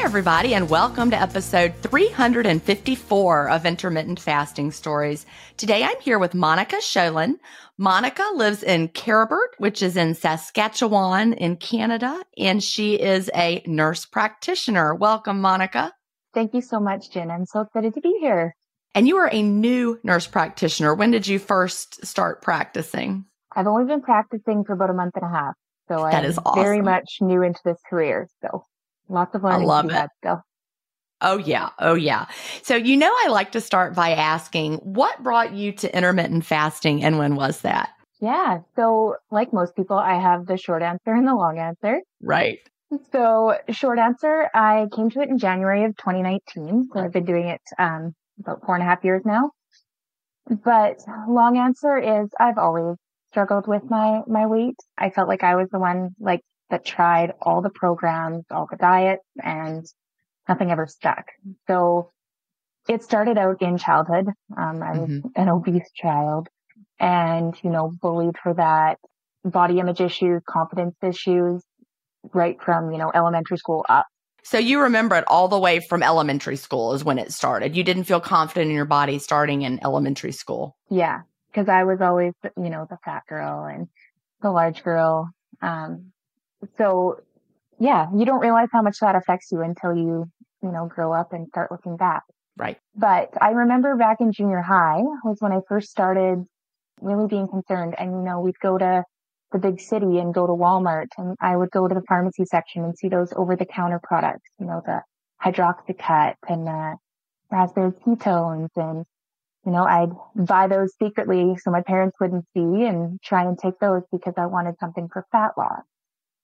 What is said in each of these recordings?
Hi, everybody, and welcome to episode 354 of Intermittent Fasting Stories. Today I'm here with Monica Cholin. Monica lives in Kerrobert, which is in Saskatchewan in Canada, and she is a nurse practitioner. Welcome, Monica. Thank you so much, Gin. I'm so excited to be here. And you are a new nurse practitioner. When did you first start practicing? I've only been practicing for about a month and a half. So that I'm is awesome. very much new into this career. So Lots of learning. I love it. Still. Oh, yeah. Oh, yeah. So, you know, I like to start by asking what brought you to intermittent fasting and when was that? Yeah. So, like most people, I have the short answer and the long answer. Right. So, short answer, I came to it in January of 2019. So, I've been doing it um, about four and a half years now. But long answer is I've always struggled with my, my weight. I felt like I was the one like that tried all the programs, all the diets, and nothing ever stuck. So it started out in childhood. Um, I was mm-hmm. an obese child and, you know, bullied for that, body image issues, confidence issues, right from, you know, elementary school up. So you remember it all the way from elementary school is when it started. You didn't feel confident in your body starting in elementary school. Yeah, because I was always, you know, the fat girl and the large girl. Um, so yeah, you don't realize how much that affects you until you, you know, grow up and start looking back. Right. But I remember back in junior high was when I first started really being concerned. And, you know, we'd go to the big city and go to Walmart and I would go to the pharmacy section and see those over the counter products, you know, the hydroxycut and the raspberry ketones and you know, I'd buy those secretly so my parents wouldn't see and try and take those because I wanted something for fat loss.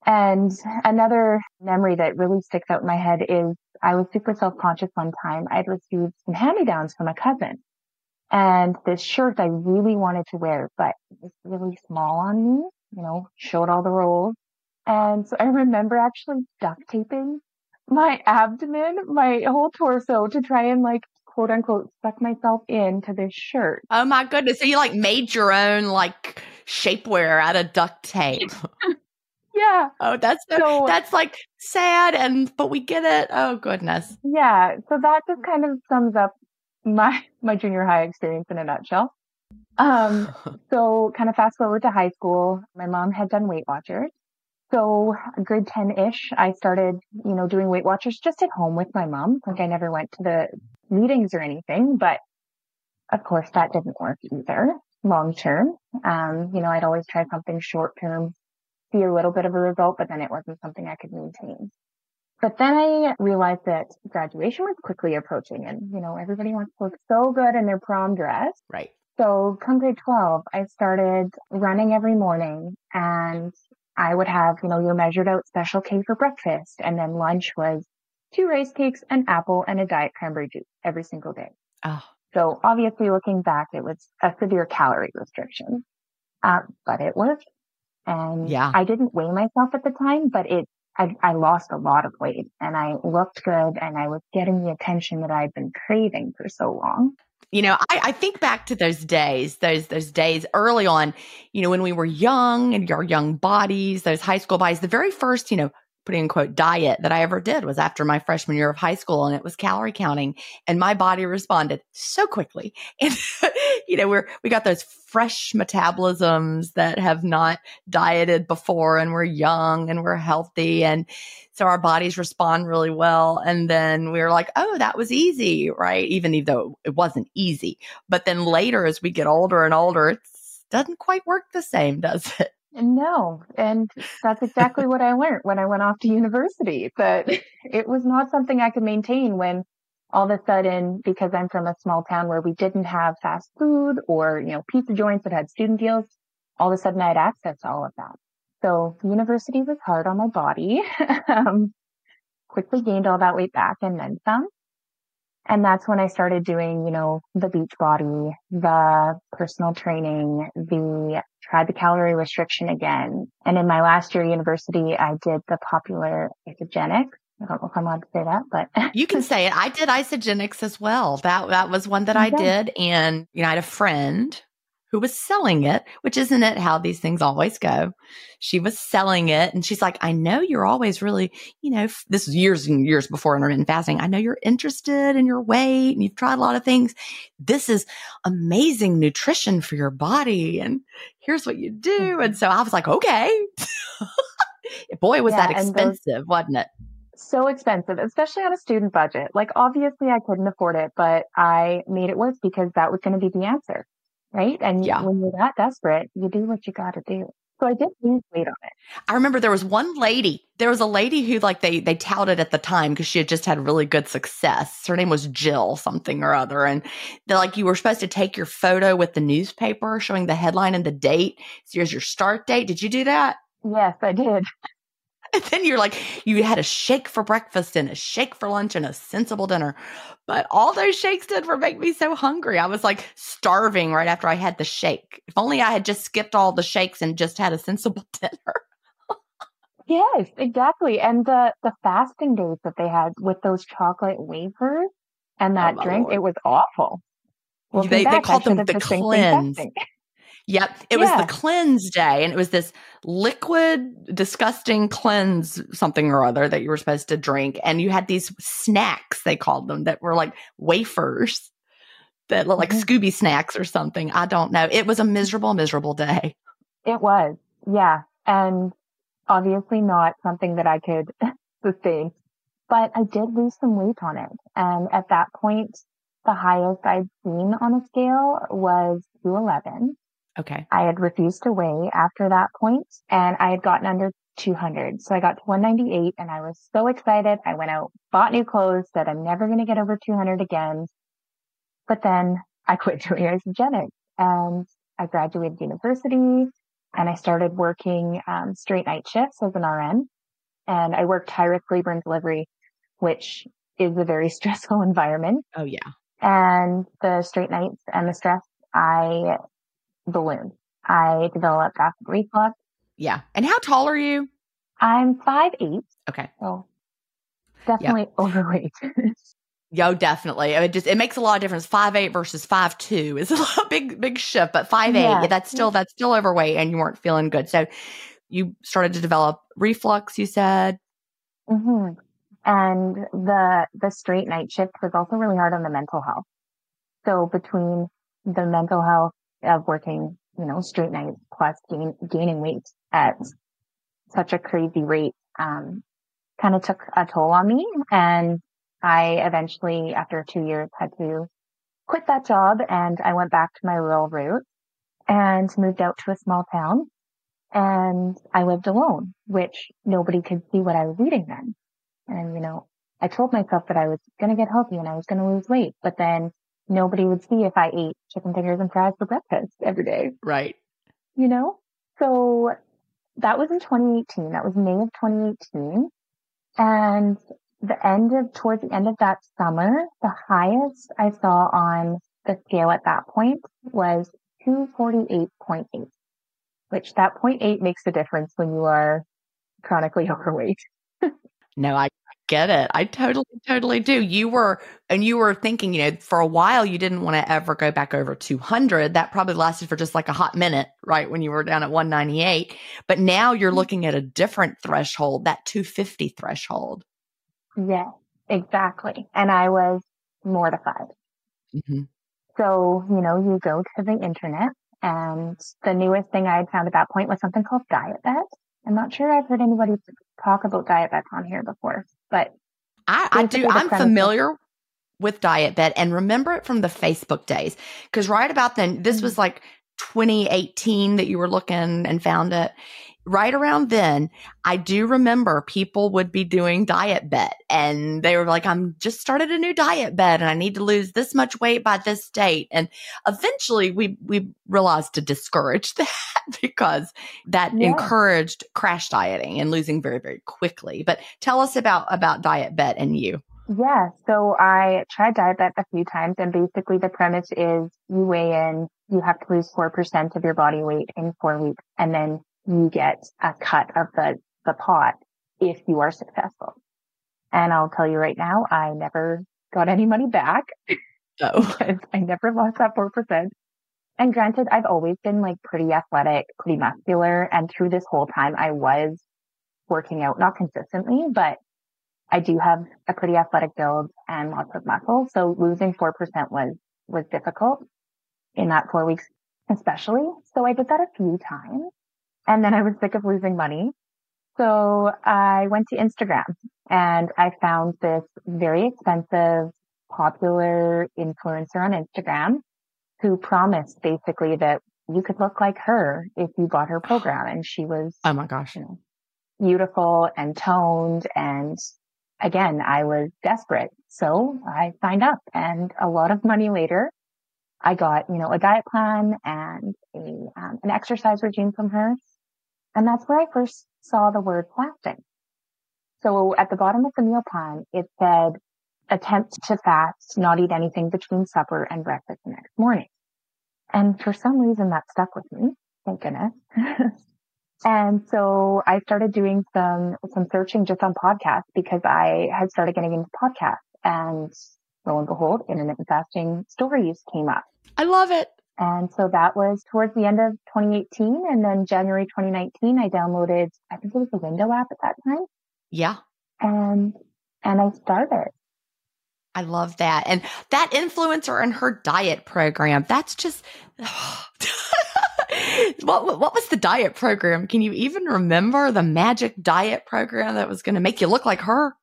And another memory that really sticks out in my head is I was super self-conscious one time. I'd received some hand-me-downs from a cousin and this shirt I really wanted to wear, but it was really small on me, you know, showed all the rolls. And so I remember actually duct taping my abdomen, my whole torso to try and like quote unquote suck myself into this shirt. Oh my goodness. So you like made your own like shapewear out of duct tape. yeah. Oh, that's so, that's like sad and but we get it. Oh goodness. Yeah. So that just kind of sums up my my junior high experience in a nutshell. Um so kind of fast forward to high school, my mom had done Weight Watchers. So grade 10 ish, I started, you know, doing Weight Watchers just at home with my mom. Like I never went to the meetings or anything, but of course that didn't work either long term. Um, you know, I'd always try something short term, see a little bit of a result, but then it wasn't something I could maintain. But then I realized that graduation was quickly approaching and, you know, everybody wants to look so good in their prom dress. Right. So come grade 12, I started running every morning and I would have, you know, your measured out special K for breakfast. And then lunch was two rice cakes, an apple, and a diet cranberry juice every single day. Oh. So obviously looking back, it was a severe calorie restriction, uh, but it worked. And yeah. I didn't weigh myself at the time, but it, I, I lost a lot of weight and I looked good and I was getting the attention that I'd been craving for so long. You know, I, I, think back to those days, those those days early on, you know, when we were young and our young bodies, those high school bodies, the very first, you know, putting in quote diet that I ever did was after my freshman year of high school and it was calorie counting and my body responded so quickly. And you know, we're we got those fresh metabolisms that have not dieted before and we're young and we're healthy and so our bodies respond really well and then we are like, "Oh, that was easy." Right? Even though it wasn't easy. But then later as we get older and older, it doesn't quite work the same, does it? No, and that's exactly what I learned when I went off to university, that it was not something I could maintain when all of a sudden, because I'm from a small town where we didn't have fast food or, you know, pizza joints that had student deals, all of a sudden I had access to all of that. So university was hard on my body. um, quickly gained all that weight back and then some. And that's when I started doing, you know, the beach body, the personal training, the tried the calorie restriction again. And in my last year university, I did the popular Isagenix. I don't know if I'm allowed to say that, but you can say it. I did Isagenix as well. That that was one that I did, and you know, I had a friend who was selling it, which isn't it how these things always go. She was selling it and she's like, I know you're always really, you know, this is years and years before intermittent fasting. I know you're interested in your weight and you've tried a lot of things. This is amazing nutrition for your body. And here's what you do. And mm-hmm. so I was like, okay. Boy, was yeah, that expensive, those- wasn't it? so expensive, especially on a student budget. Like obviously I couldn't afford it, but I made it work because that was going to be the answer right? And yeah. when you're that desperate, you do what you got to do. So I did lose weight on it. I remember there was one lady. There was a lady who like they they touted at the time because she had just had really good success. Her name was Jill something or other, and they're like you were supposed to take your photo with the newspaper showing the headline and the date. So here's your start date. Did you do that? Yes, I did. And then you're like, you had a shake for breakfast and a shake for lunch and a sensible dinner. But all those shakes did were make me so hungry. I was like starving right after I had the shake. If only I had just skipped all the shakes and just had a sensible dinner. yes, exactly. And the, the fasting days that they had with those chocolate wafers and oh that oh, drink, Lord. it was awful. Well, they, back, they called them the cleanse. Yep. It yeah. was the cleanse day and it was this liquid, disgusting cleanse something or other that you were supposed to drink. And you had these snacks, they called them, that were like wafers that look like mm-hmm. Scooby snacks or something. I don't know. It was a miserable, miserable day. It was. Yeah. And obviously not something that I could sustain, but I did lose some weight on it. And at that point, the highest I'd seen on a scale was 211. Okay. I had refused to weigh after that point and I had gotten under 200. So I got to 198 and I was so excited. I went out, bought new clothes, said I'm never going to get over 200 again. But then I quit doing Isagenix and I graduated university and I started working um, straight night shifts as an RN. And I worked high risk labor and delivery, which is a very stressful environment. Oh yeah. And the straight nights and the stress, I ballooned. I developed acid reflux. Yeah. And how tall are you? I'm five eight. Okay. So definitely yep. overweight. Yo, definitely. It just it makes a lot of difference. Five eight versus five two is a big big shift, but five eight yeah. that's still that's still overweight, and you weren't feeling good. So you started to develop reflux. You said, mm-hmm. and the the straight night shift was also really hard on the mental health. So between the mental health of working, you know, straight nights plus gain, gaining weight at such a crazy rate, um, kind of took a toll on me. And I eventually, after two years, had to quit that job and I went back to my rural route and moved out to a small town and I lived alone, which nobody could see what I was eating then. And, you know, I told myself that I was going to get healthy and I was going to lose weight, but then nobody would see if I ate chicken fingers and fries for breakfast every day. Right. You know? So that was in 2018. That was May of 2018. And the end of, towards the end of that summer, the highest I saw on the scale at that point was 248.8, which that 0.8 makes a difference when you are chronically overweight. no, I get it. I totally, totally do. You were, and you were thinking, you know, for a while, you didn't want to ever go back over 200. That probably lasted for just like a hot minute, right? When you were down at 198. But now you're mm-hmm. looking at a different threshold, that 250 threshold. Yes, exactly. And I was mortified. Mm-hmm. So, you know, you go to the internet and the newest thing I had found at that point was something called Diet Bet. I'm not sure I've heard anybody talk about Diet Bet on here before, but I, I do. I'm familiar with Diet Bet and remember it from the Facebook days because right about then, this was mm-hmm. like 2018 that you were looking and found it right around then, I do remember people would be doing diet bet and they were like, I'm just started a new diet bet and I need to lose this much weight by this date. And eventually we, we realized to discourage that because that yeah. encouraged crash dieting and losing very, very quickly. But tell us about, about diet bet and you. Yeah. So I tried diet bet a few times and basically the premise is you weigh in, you have to lose 4% of your body weight in four weeks and then you get a cut of the, the pot if you are successful. And I'll tell you right now, I never got any money back. Oh. I never lost that 4%. And granted, I've always been like pretty athletic, pretty muscular. And through this whole time, I was working out, not consistently, but I do have a pretty athletic build and lots of muscle. So losing 4% was, was difficult in that four weeks, especially. So I did that a few times. And then I was sick of losing money. So I went to Instagram and I found this very expensive, popular influencer on Instagram who promised basically that you could look like her if you bought her program. And she was, oh my gosh, you know, beautiful and toned. And again, I was desperate. So I signed up and a lot of money later, I got, you know, a diet plan and a, um, an exercise regime from her. And that's where I first saw the word fasting. So at the bottom of the meal plan, it said attempt to fast, not eat anything between supper and breakfast the next morning. And for some reason that stuck with me. Thank goodness. and so I started doing some, some searching just on podcasts because I had started getting into podcasts and lo and behold, intermittent fasting stories came up. I love it. And so that was towards the end of 2018. And then January 2019, I downloaded, I think it was the Window app at that time. Yeah. And, and I started. I love that. And that influencer and her diet program, that's just, what, what was the diet program? Can you even remember the magic diet program that was going to make you look like her?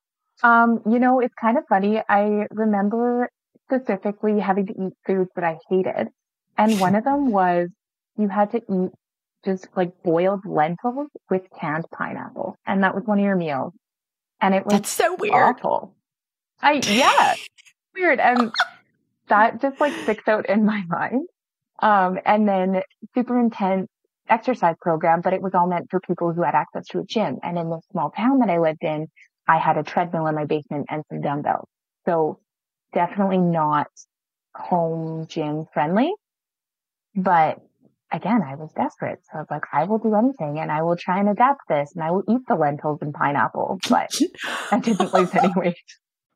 Um, you know, it's kind of funny. I remember specifically having to eat foods that I hated. And one of them was you had to eat just like boiled lentils with canned pineapple. And that was one of your meals. And it was That's so weird. Awful. I, yeah, weird. And that just like sticks out in my mind. Um, and then super intense exercise program, but it was all meant for people who had access to a gym. And in the small town that I lived in, I had a treadmill in my basement and some dumbbells. So definitely not home gym friendly. But again, I was desperate. So I was like, I will do anything and I will try and adapt this and I will eat the lentils and pineapple. But I didn't lose any weight.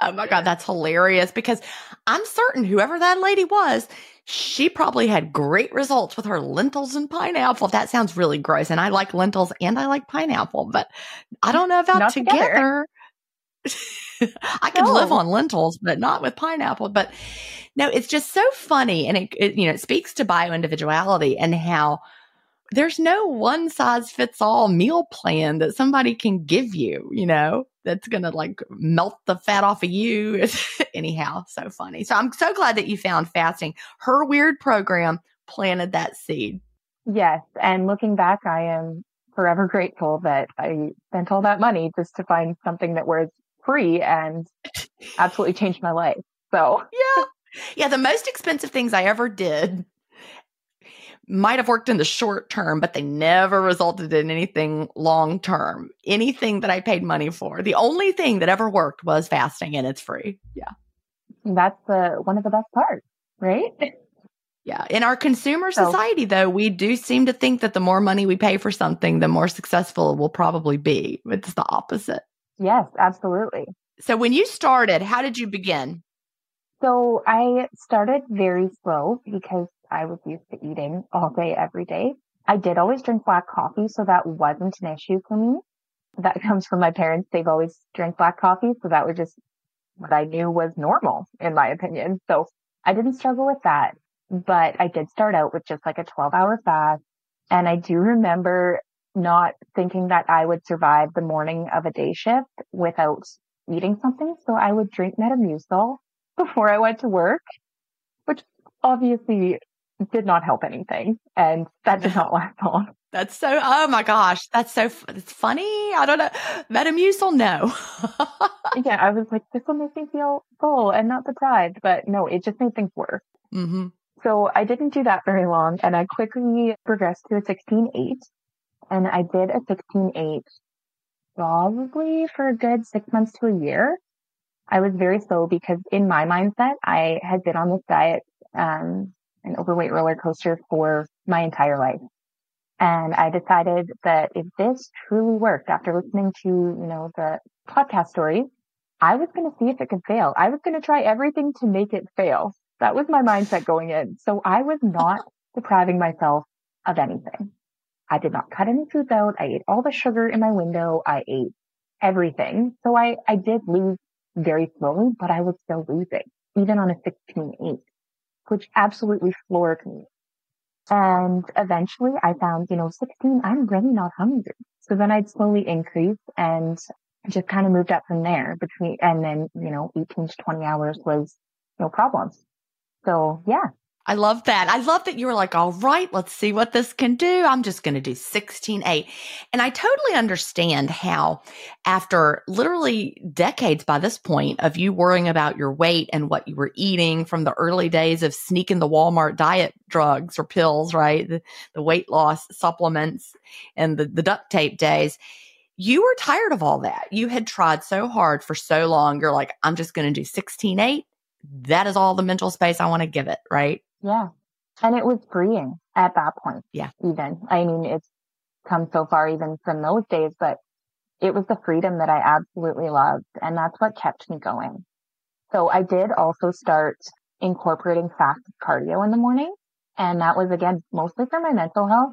Oh my God, that's hilarious because I'm certain whoever that lady was, she probably had great results with her lentils and pineapple. That sounds really gross. And I like lentils and I like pineapple, but I don't know about Not together. I could No. live on lentils, but not with pineapple. But no, it's just so funny. And it, it you know, it speaks to bio individuality and how there's no one size fits all meal plan that somebody can give you, you know, that's going to like melt the fat off of you. Anyhow, so funny. So I'm so glad that you found fasting. Her weird program planted that seed. Yes. And looking back, I am forever grateful that I spent all that money just to find something that was free and absolutely changed my life. So Yeah. Yeah. The most expensive things I ever did might have worked in the short term, but they never resulted in anything long term. Anything that I paid money for. The only thing that ever worked was fasting and it's free. Yeah. that's the one of the best parts, right? Yeah. In our consumer So- society, though, we do seem to think that the more money we pay for something, the more successful it will probably be. It's the opposite. Yes, absolutely. So when you started, how did you begin? So I started very slow because I was used to eating all day, every day. I did always drink black coffee, so that wasn't an issue for me. That comes from my parents. They've always drank black coffee, so that was just what I knew was normal, in my opinion. So I didn't struggle with that, but I did start out with just like a 12 hour fast. And I do remember not thinking that I would survive the morning of a day shift without eating something. So I would drink Metamucil before I went to work, which obviously did not help anything. And that did not last long. That's so, oh my gosh, that's so it's funny. I don't know. Metamucil, no. yeah, I was like, this will make me feel full and not deprived. But no, it just made things worse. hmm So I didn't do that very long and I quickly progressed to a 16-8 and I did a 16-8 probably for a good six months to a year. I was very slow because in my mindset, I had been on this diet, um, an overweight roller coaster for my entire life. And I decided that if this truly worked after listening to, you know, the podcast stories, I was going to see if it could fail. I was going to try everything to make it fail. That was my mindset going in. So I was not depriving myself of anything. I did not cut any foods out. I ate all the sugar in my window. I ate everything. So I, I did lose very slowly, but I was still losing, even on a 16-8, which absolutely floored me. And eventually I found, you know, 16, I'm really not hungry. So then I'd slowly increase and just kind of moved up from there between, and then, you know, 18 to 20 hours was no problems. So yeah, I love that. I love that you were like, all right, let's see what this can do. I'm just going to do 16 8. And I totally understand how, after literally decades by this point of you worrying about your weight and what you were eating from the early days of sneaking the Walmart diet drugs or pills, right? The, the weight loss supplements and the, the duct tape days. You were tired of all that. You had tried so hard for so long. You're like, I'm just going to do 16 8 that is all the mental space I want to give it, right? Yeah. And it was freeing at that point. Yeah. Even. I mean, it's come so far even from those days, but it was the freedom that I absolutely loved. And that's what kept me going. So I did also start incorporating fasted cardio in the morning. And that was again, mostly for my mental health.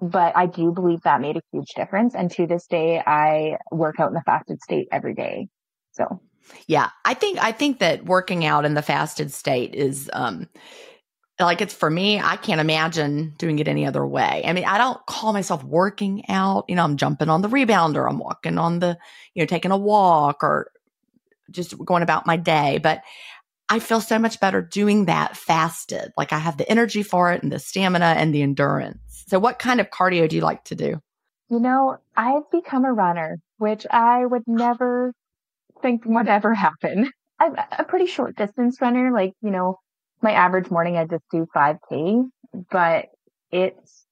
But I do believe that made a huge difference. And to this day, I work out in the fasted state every day. So yeah, I think, I think that working out in the fasted state is, um, like it's for me, I can't imagine doing it any other way. I mean, I don't call myself working out. You know, I'm jumping on the rebounder, I'm walking on the, you know, taking a walk or just going about my day. But I feel so much better doing that fasted. Like I have the energy for it and the stamina and the endurance. So, what kind of cardio do you like to do? You know, I've become a runner, which I would never think would ever happen. I'm a pretty short distance runner, like, you know, my average morning, I just do 5K, but it's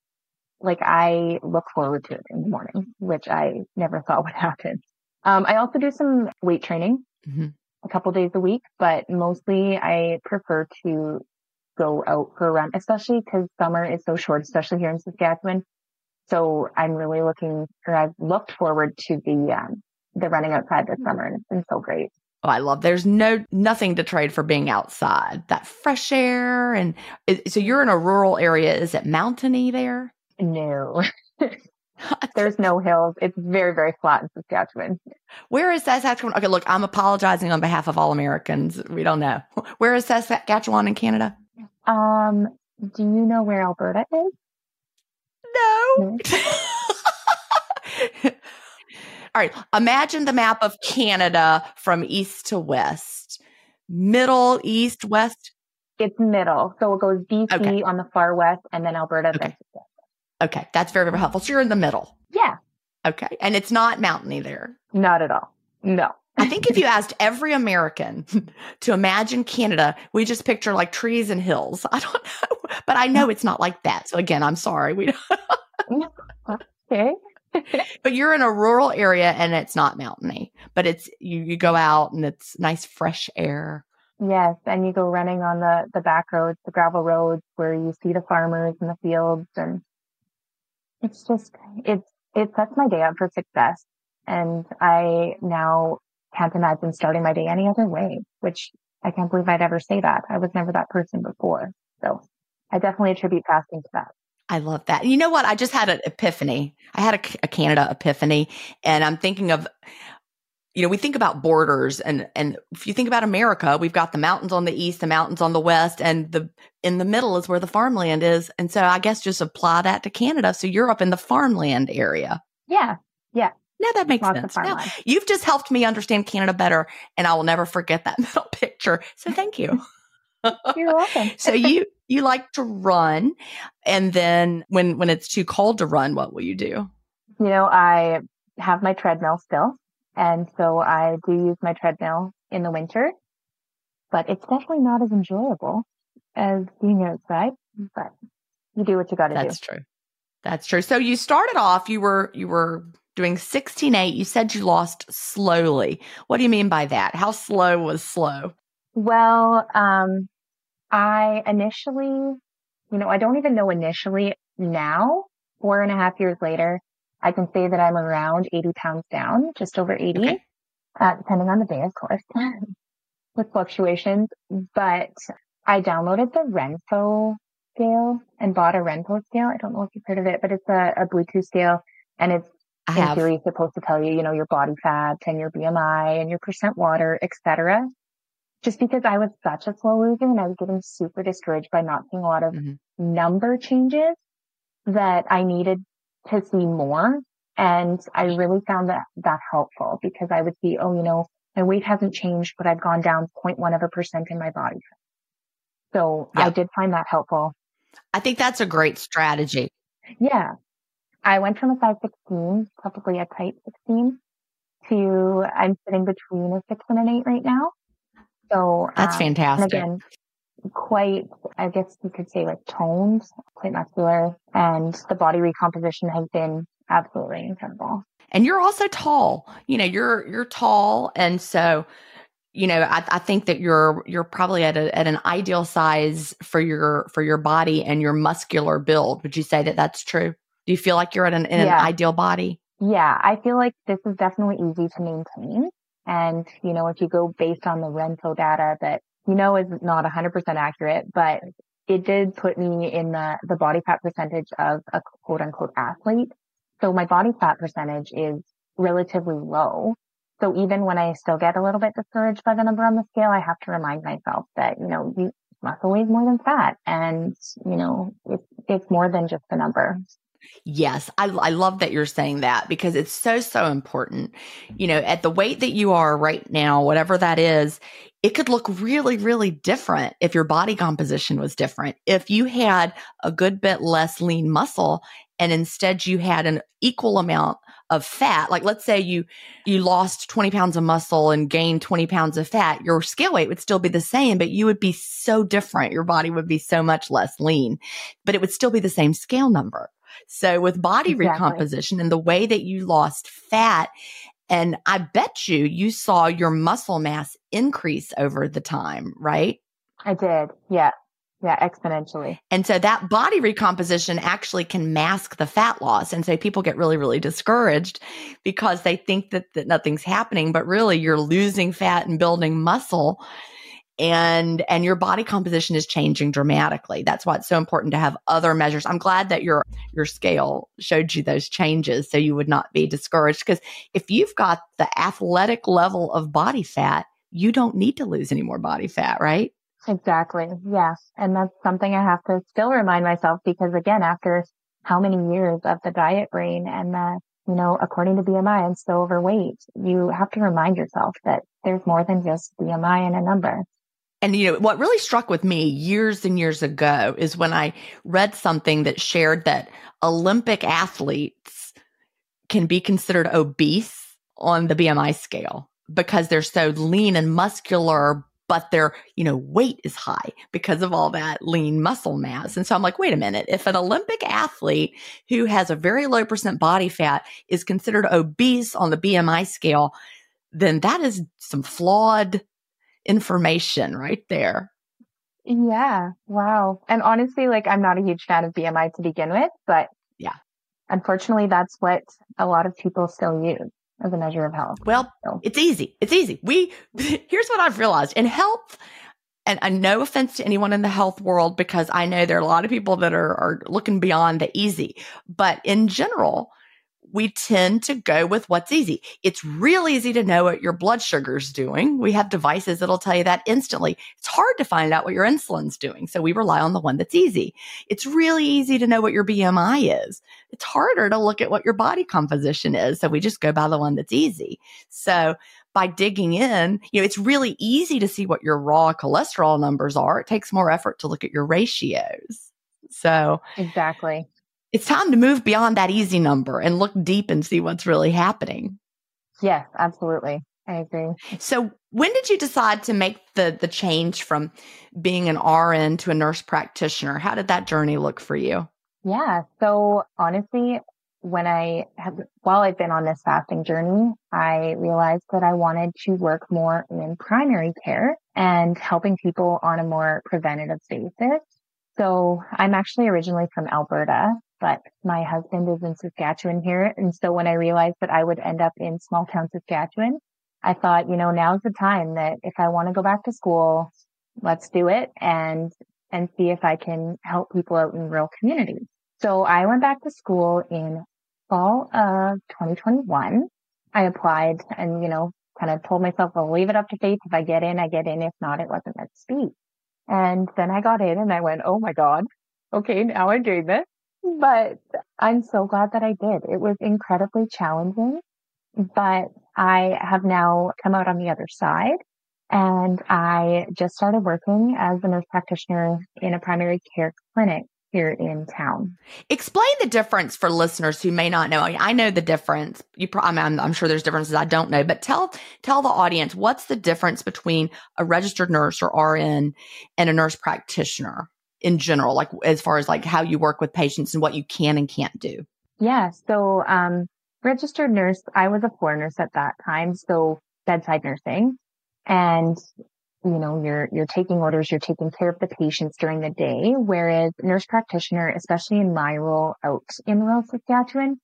like I look forward to it in the morning, which I never thought would happen. Um, I also do some weight training mm-hmm. a couple days a week, but mostly I prefer to go out for a run, especially because summer is so short, especially here in Saskatchewan. So I'm really looking, or I've looked forward to the, um, the running outside this summer and it's been so great. Oh, I love. There's no nothing to trade for being outside. That fresh air, and so you're in a rural area. Is it mountainy there? No, there's no hills. It's very very flat in Saskatchewan. Where is Saskatchewan? Okay, look, I'm apologizing on behalf of all Americans. We don't know where is Saskatchewan in Canada. Um, do you know where Alberta is? No. All right. Imagine the map of Canada from east to west. Middle, east, west. It's middle. So it goes BC okay. on the far west and then Alberta. Okay. okay. That's very, very helpful. So you're in the middle. Yeah. Okay. And it's not mountainy there. Not at all. No. I think if you asked every American to imagine Canada, we just picture like trees and hills. I don't know, but I know it's not like that. So again, I'm sorry. We don't. okay. But you're in a rural area and it's not mountainy, but it's you, you go out and it's nice fresh air. Yes, and you go running on the the back roads, the gravel roads where you see the farmers and the fields and it's just it's it sets my day up for success. And I now can't imagine starting my day any other way, which I can't believe I'd ever say that. I was never that person before. So I definitely attribute fasting to that. I love that. You know what? I just had an epiphany. I had a, a, Canada epiphany, and I'm thinking of, you know, we think about borders, and and if you think about America, we've got the mountains on the east, the mountains on the west, and the in the middle is where the farmland is. And so I guess just apply that to Canada. So you're up in the farmland area. Yeah, yeah. Now that makes Lots sense. Now, you've just helped me understand Canada better, and I will never forget that middle picture. So thank you. You're welcome. so you you like to run, and then when when it's too cold to run, what will you do? You know, I have my treadmill still, and so I do use my treadmill in the winter, but it's definitely not as enjoyable as being outside. But you do what you got to do. That's true. That's true. So you started off. You were you were doing 16.8. You said you lost slowly. What do you mean by that? How slow was slow? Well, um, I initially, you know, I don't even know initially now four and a half years later, I can say that I'm around 80 pounds down, just over 80, okay. uh, depending on the day, of course, with fluctuations. But I downloaded the Renpho scale and bought a Renpho scale. I don't know if you've heard of it, but it's a, a Bluetooth scale and it's I in theory supposed to tell you, you know, your body fat and your BMI and your percent water, etc. Just because I was such a slow loser and I was getting super discouraged by not seeing a lot of mm-hmm. number changes that I needed to see more. And I really found that that helpful because I would see, oh, you know, my weight hasn't changed, but I've gone down 0.1 of a percent in my body. So I did find that helpful. I think that's a great strategy. Yeah. I went from a size 16, probably a tight 16, to I'm sitting between a six and an eight right now. So that's um, fantastic. again, quite, I guess you could say like toned, quite muscular, and the body recomposition has been absolutely incredible. And you're also tall. You know, you're you're tall, and so you know, I, I, think that you're you're probably at a, at an ideal size for your for your body and your muscular build. Would you say that that's true? Do you feel like you're at an, in yeah. an ideal body? Yeah, I feel like this is definitely easy to maintain. And, you know, if you go based on the Renpho data that, you know, is not 100% accurate, but it did put me in the, the body fat percentage of a quote unquote athlete. So my body fat percentage is relatively low. So even when I still get a little bit discouraged by the number on the scale, I have to remind myself that, you know, you, muscle weighs more than fat and, you know, it's, it's more than just the number. Yes, I, I love that you're saying that because it's so, so important. You know, at the weight that you are right now, whatever that is, it could look really, really different if your body composition was different. If you had a good bit less lean muscle and instead you had an equal amount of fat, like let's say you, you lost 20 pounds of muscle and gained 20 pounds of fat, your scale weight would still be the same, but you would be so different. Your body would be so much less lean, but it would still be the same scale number. So with body exactly. recomposition and the way that you lost fat, and I bet you you saw your muscle mass increase over the time, right? I did. Yeah. Yeah, exponentially. And so that body recomposition actually can mask the fat loss. And so people get really, really discouraged because they think that, that nothing's happening, but really you're losing fat and building muscle and and your body composition is changing dramatically that's why it's so important to have other measures i'm glad that your your scale showed you those changes so you would not be discouraged because if you've got the athletic level of body fat you don't need to lose any more body fat right exactly yes and that's something i have to still remind myself because again after how many years of the diet brain and the you know, according to BMI, I'm still overweight. You have to remind yourself that there's more than just BMI and a number. And you know, what really struck with me years and years ago is when I read something that shared that Olympic athletes can be considered obese on the BMI scale because they're so lean and muscular, but their, you know, weight is high because of all that lean muscle mass. And so I'm like, wait a minute. If an Olympic athlete who has a very low percent body fat is considered obese on the BMI scale, then that is some flawed information right there. Yeah. Wow. And honestly, like I'm not a huge fan of BMI to begin with, but yeah, unfortunately, that's what a lot of people still use as a measure of health. Well, so. it's easy. It's easy. We, here's what I've realized in health. And, and no offense to anyone in the health world, because I know there are a lot of people that are, are looking beyond the easy, but in general, we tend to go with what's easy. It's real easy to know what your blood sugar's doing. We have devices that'll tell you that instantly. It's hard to find out what your insulin's doing. So we rely on the one that's easy. It's really easy to know what your BMI is. It's harder to look at what your body composition is. So we just go by the one that's easy. So by digging in, you know, it's really easy to see what your raw cholesterol numbers are. It takes more effort to look at your ratios. So exactly it's time to move beyond that easy number and look deep and see what's really happening. Yes, absolutely. I agree. So when did you decide to make the the change from being an RN to a nurse practitioner? How did that journey look for you? Yeah. So honestly, when I have, while I've been on this fasting journey, I realized that I wanted to work more in primary care and helping people on a more preventative basis. So I'm actually originally from Alberta, but my husband is in Saskatchewan here. And so when I realized that I would end up in small town Saskatchewan, I thought, you know, now's the time that if I want to go back to school, let's do it and, and see if I can help people out in rural communities. So I went back to school in fall of 2021. I applied and, you know, kind of told myself, I'll leave it up to fate. If I get in, I get in. If not, it wasn't meant to be. And then I got in and I went, Oh my God. Okay. Now I'm doing this, but I'm so glad that I did. It was incredibly challenging, but I have now come out on the other side and I just started working as a nurse practitioner in a primary care clinic here in town. Explain the difference for listeners who may not know. I know the difference. You, pro- I'm, I'm sure there's differences I don't know, but tell tell the audience what's the difference between a registered nurse or RN and a nurse practitioner in general, like as far as like how you work with patients and what you can and can't do. Yeah. So, um, registered nurse, I was a floor nurse at that time, so bedside nursing, and you know, you're, you're taking orders, you're taking care of the patients during the day. Whereas nurse practitioner, especially in my role out in rural Saskatchewan,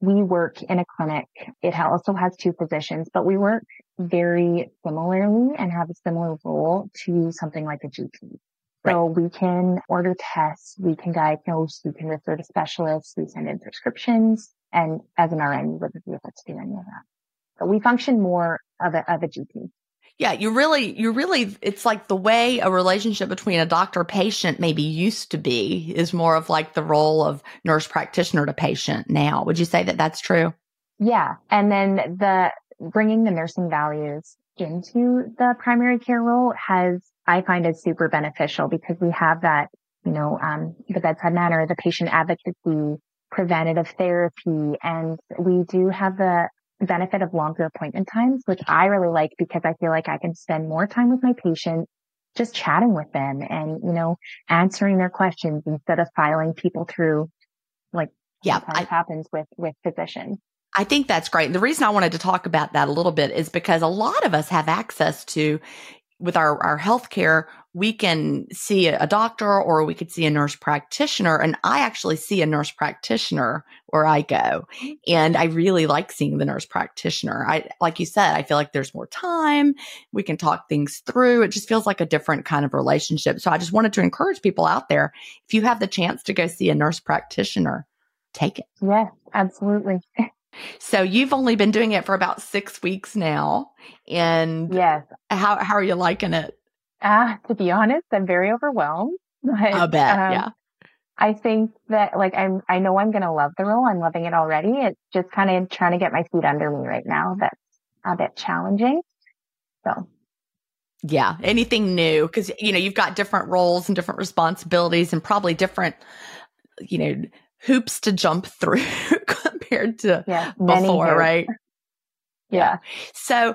we work in a clinic. It also has two physicians, but we work very similarly and have a similar role to something like a GP. Right. So we can order tests, we can diagnose, we can refer to specialists, we send in prescriptions, and as an RN, you wouldn't be able to do any of that. But we function more of a, of a GP. Yeah, you really, you really, it's like the way a relationship between a doctor patient maybe used to be is more of like the role of nurse practitioner to patient now. Would you say that that's true? Yeah. And then the bringing the nursing values into the primary care role has, I find is super beneficial because we have that, you know, um, the bedside manner, the patient advocacy, preventative therapy, and we do have the benefit of longer appointment times, which I really like because I feel like I can spend more time with my patients just chatting with them and, you know, answering their questions instead of filing people through like yeah, I, happens with, with physicians. I think that's great. And the reason I wanted to talk about that a little bit is because a lot of us have access to, with our, our healthcare, we can see a doctor or we could see a nurse practitioner. And I actually see a nurse practitioner where I go. Mm-hmm. And I really like seeing the nurse practitioner. I, like you said, I feel like there's more time. We can talk things through. It just feels like a different kind of relationship. So I just wanted to encourage people out there. If you have the chance to go see a nurse practitioner, take it. Yes, absolutely. So you've only been doing it for about six weeks now. And yes. how, how are you liking it? Uh, to be honest, I'm very overwhelmed. But, I bet. Um, yeah. I think that like I'm, I know I'm going to love the role. I'm loving it already. It's just kind of trying to get my feet under me right now. That's a bit challenging. So. Yeah. Anything new? Cause you know, you've got different roles and different responsibilities and probably different, you know, hoops to jump through compared to yeah, before, right? Yeah. So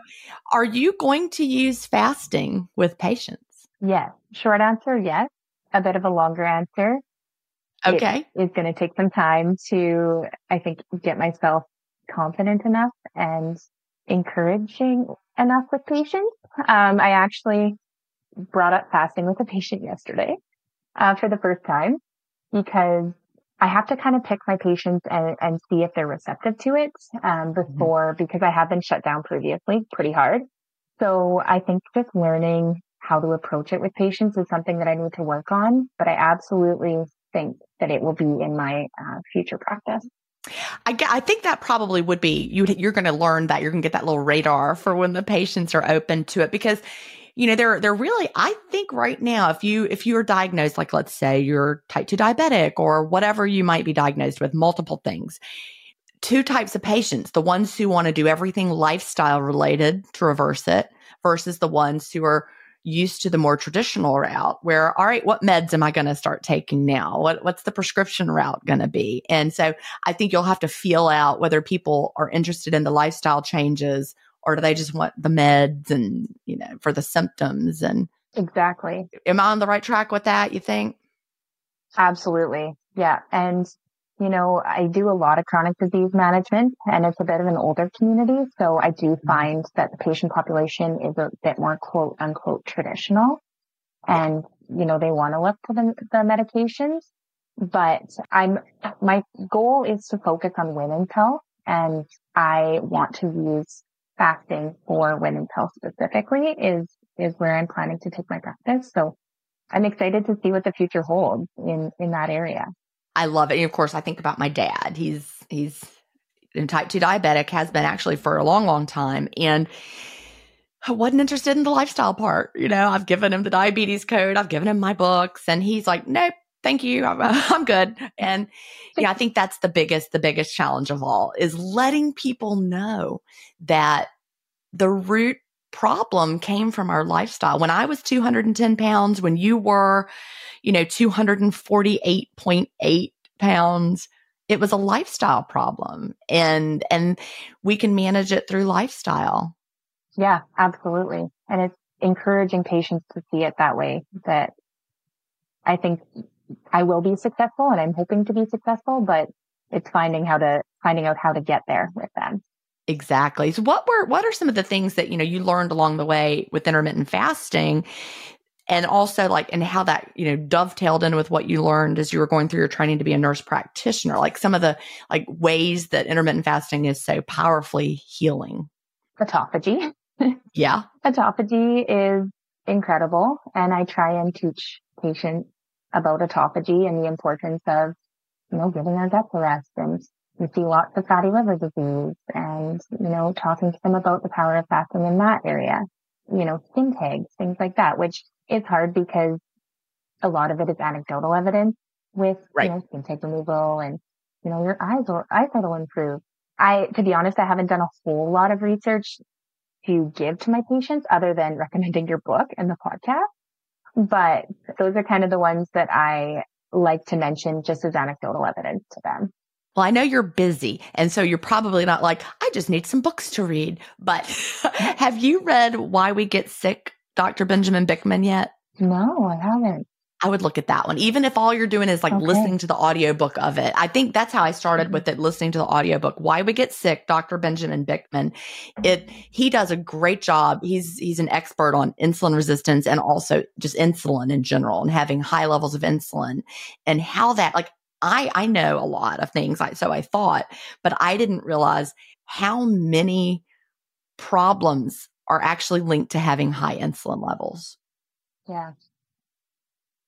are you going to use fasting with patients? Yes. Short answer, yes. A bit of a longer answer. Okay. It's going to take some time to, I think, get myself confident enough and encouraging enough with patients. Um, I actually brought up fasting with a patient yesterday, uh, for the first time because I have to kind of pick my patients and, and see if they're receptive to it um, mm-hmm. before mm-hmm. because I have been shut down previously pretty hard. So I think just learning how to approach it with patients is something that I need to work on, but I absolutely think that it will be in my uh, future practice. I, I think that probably would be you. You're going to learn that you're going to get that little radar for when the patients are open to it because you know, they're, they're really, I think right now, if you, if you're diagnosed, like let's say you're type 2 diabetic or whatever you might be diagnosed with, multiple things, two types of patients the ones who want to do everything lifestyle related to reverse it versus the ones who are used to the more traditional route where all right what meds am i going to start taking now? What, what's the prescription route going to be? And so i think you'll have to feel out whether people are interested in the lifestyle changes or do they just want the meds and you know for the symptoms? And exactly. am i on the right track with that you think? Absolutely. Yeah. And you know i do a lot of chronic disease management and it's a bit of an older community. So i do mm-hmm. find that the patient population is a bit more quote unquote traditional and you know they want to look for the, the medications. But I'm, my goal is to focus on women's health and I want to use fasting for women's health specifically is, is where I'm planning to take my practice. So I'm excited to see what the future holds in, in that area. I love it. And of course, I think about my dad. He's, he's in type 2 diabetic, has been actually for a long, long time. And I wasn't interested in the lifestyle part. You know, I've given him the diabetes code, I've given him my books, and he's like, nope, thank you. I'm, I'm good. And yeah, I think that's the biggest, the biggest challenge of all is letting people know that the root problem came from our lifestyle. When I was 210 pounds, when you were, you know, 248.8 pounds, it was a lifestyle problem and, and we can manage it through lifestyle. Yeah, absolutely. And it's encouraging patients to see it that way that I think I will be successful and I'm hoping to be successful, but it's finding how to, finding out how to get there with them. Exactly. So what were, what are some of the things that, you know, you learned along the way with intermittent fasting and also like, and how that, you know, dovetailed in with what you learned as you were going through your training to be a nurse practitioner, like some of the like ways that intermittent fasting is so powerfully healing. Autophagy. yeah. Autophagy is incredible. And I try and teach patients about autophagy and the importance of, you know, giving our guts a rest and we see lots of fatty liver disease and, you know, talking to them about the power of fasting in that area, you know, skin tags, things like that, which is hard because a lot of it is anecdotal evidence with, right. you know, skin tag removal and, you know, your eyes or eyesight will improve. I, to be honest, I haven't done a whole lot of research to give to my patients other than recommending your book and the podcast. But those are kind of the ones that I like to mention just as anecdotal evidence to them. Well, I know you're busy. And so you're probably not like, I just need some books to read. But have you read Why We Get Sick, Dr. Benjamin Bikman yet? No, I haven't. I would look at that one. Even if all you're doing is like okay. listening to the audiobook of it. I think that's how I started mm-hmm. with it, listening to the audiobook. Why We Get Sick, Dr. Benjamin Bikman. It he does a great job. He's he's an expert on insulin resistance and also just insulin in general and having high levels of insulin and how that like I I know a lot of things, I, so I thought, but I didn't realize how many problems are actually linked to having high insulin levels. Yeah.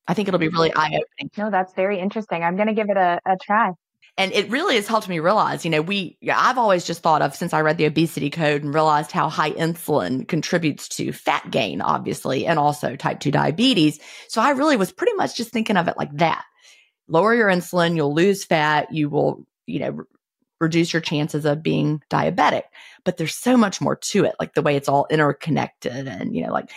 I think it'll be really eye opening. No, that's very interesting. I'm going to give it a, a try. And it really has helped me realize, you know, we, I've always just thought of since I read the obesity code and realized how high insulin contributes to fat gain, obviously, and also type 2 diabetes. So I really was pretty much just thinking of it like that. Lower your insulin, you'll lose fat, you will, you know, re- reduce your chances of being diabetic. But there's so much more to it, like the way it's all interconnected and, you know, like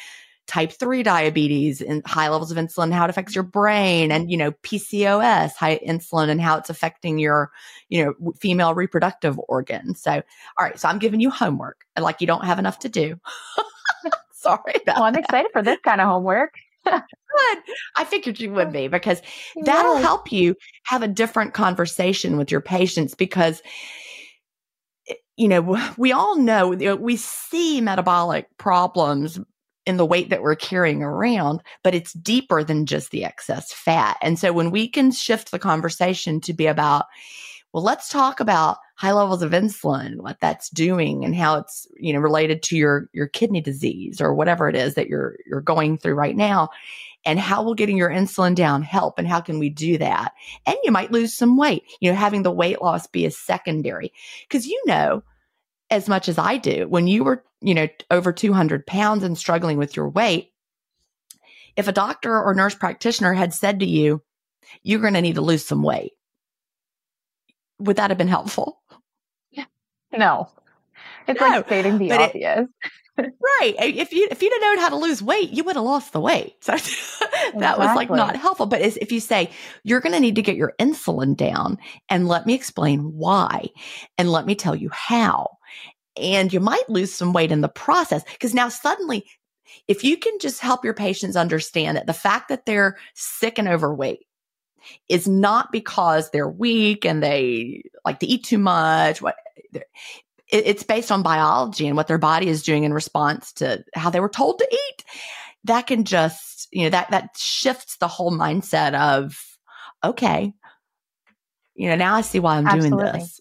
type 3 diabetes and high levels of insulin, how it affects your brain and, you know, PCOS, high insulin and how it's affecting your, you know, female reproductive organs. So, all right. So I'm giving you homework like you don't have enough to do. Sorry. well, I'm excited for this kind of homework. Good. I figured you would be because that'll help you have a different conversation with your patients because eh, you know, we all know we see metabolic problems in the weight that we're carrying around, but it's deeper than just the excess fat. And so when we can shift the conversation to be about, well, let's talk about high levels of insulin, what that's doing and how it's, you know, related to your, your kidney disease or whatever it is that you're, you're going through right now. And how will getting your insulin down help? And how can we do that? And you might lose some weight, you know, having the weight loss be a secondary. Cause you know, as much as I do. When you were, you know, over 200 pounds and struggling with your weight, if a doctor or nurse practitioner had said to you, you're going to need to lose some weight, would that have been helpful? No. It's no, like stating the obvious. It, right. If you if you'd have known how to lose weight, you would have lost the weight. So that exactly. was like not helpful. But if you say you're going to need to get your insulin down, and let me explain why, and let me tell you how, and you might lose some weight in the process because now suddenly if you can just help your patients understand that the fact that they're sick and overweight is not because they're weak and they like to eat too much what it's based on biology and what their body is doing in response to how they were told to eat that can just you know that that shifts the whole mindset of okay you know, now I see why I'm Absolutely. doing this.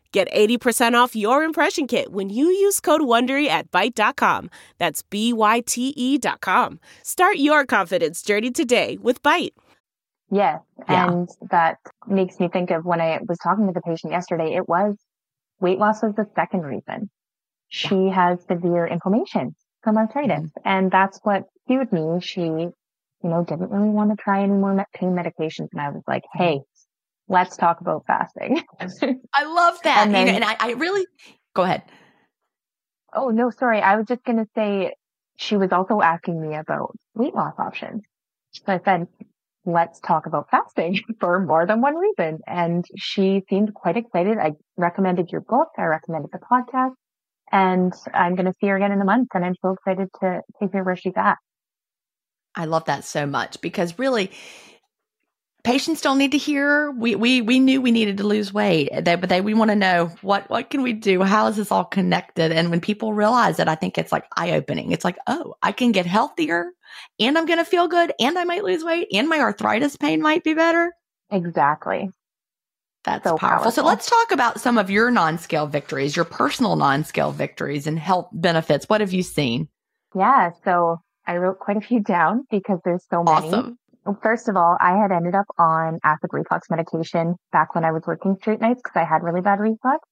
Get 80% off your impression kit when you use code WONDERY at Byte.com. That's B-Y-T-E dot com. Start your confidence journey today with Byte. Yes. Yeah. And that makes me think of when I was talking to the patient yesterday, it was weight loss was the second reason. She has severe inflammation from arthritis. Mm-hmm. And that's what cued me. She, you know, didn't really want to try any more pain medications. And I was like, Hey, let's talk about fasting. I love that. And, then, you know, and I, I really go ahead. Oh no, sorry. I was just going to say she was also asking me about weight loss options. So I said, let's talk about fasting for more than one reason. And she seemed quite excited. I recommended your book. I recommended the podcast and I'm going to see her again in a month and I'm so excited to take her where she's at. I love that so much because really patients don't need to hear we we we knew we needed to lose weight they, but they we want to know what what can we do how is this all connected and when people realize it i think it's like eye opening it's like oh i can get healthier and i'm going to feel good and i might lose weight and my arthritis pain might be better exactly that's so powerful. powerful. So let's talk about some of your non-scale victories, your personal non-scale victories and health benefits. What have you seen? Yeah. So I wrote quite a few down because there's so many. Awesome. First of all, I had ended up on acid reflux medication back when I was working straight nights because I had really bad reflux.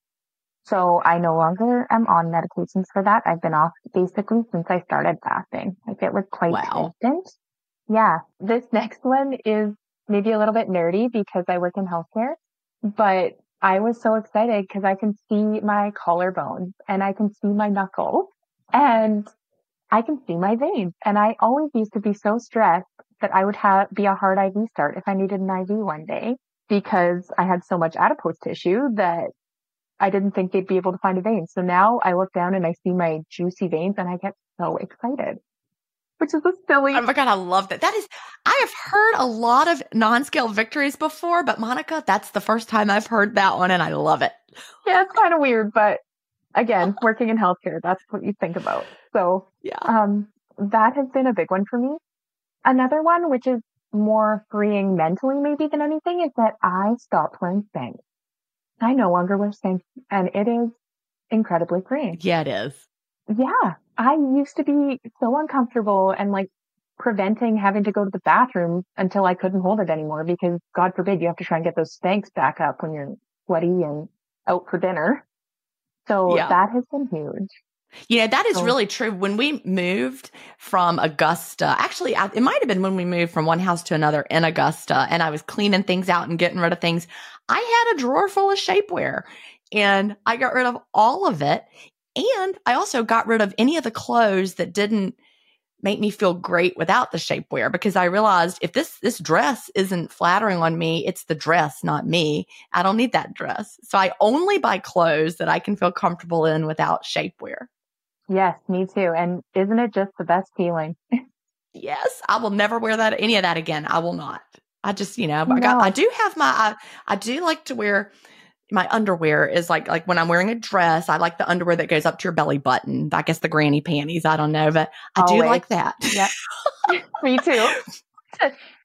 So I no longer am on medications for that. I've been off basically since I started fasting. Like it was quite wow. instant. Yeah. This next one is maybe a little bit nerdy because I work in healthcare, but I was so excited because I can see my collarbones and I can see my knuckles and I can see my veins. And I always used to be so stressed that I would have be a hard IV start if I needed an IV one day because I had so much adipose tissue that I didn't think they'd be able to find a vein. So now I look down and I see my juicy veins and I get so excited. Which is a silly. Oh my God, I love that. That is, I have heard a lot of non scale victories before, but Monica, that's the first time I've heard that one and I love it. Yeah, it's kind of weird, but again, working in healthcare, that's what you think about. So, yeah, um, that has been a big one for me. Another one, which is more freeing mentally maybe than anything, is that I stopped wearing Spanx. I no longer wear Spanx and it is incredibly freeing. Yeah, it is. Yeah. I used to be so uncomfortable and like preventing having to go to the bathroom until I couldn't hold it anymore because God forbid you have to try and get those Spanx back up when you're sweaty and out for dinner. So yeah. that has been huge. You know, that is really true. When we moved from Augusta, actually, it might have been when we moved from one house to another in Augusta, and I was cleaning things out and getting rid of things. I had a drawer full of shapewear and I got rid of all of it. And I also got rid of any of the clothes that didn't make me feel great without the shapewear because I realized if this this dress isn't flattering on me, it's the dress, not me. I don't need that dress. So I only buy clothes that I can feel comfortable in without shapewear. Yes, me too. And isn't it just the best feeling? yes, I will never wear that any of that again. I will not. I just, you know, no. I, got, I do have my, I, I do like to wear my underwear is like like when I'm wearing a dress, I like the underwear that goes up to your belly button. I guess the granny panties. I don't know, but I Always. do like that. Yep. me too.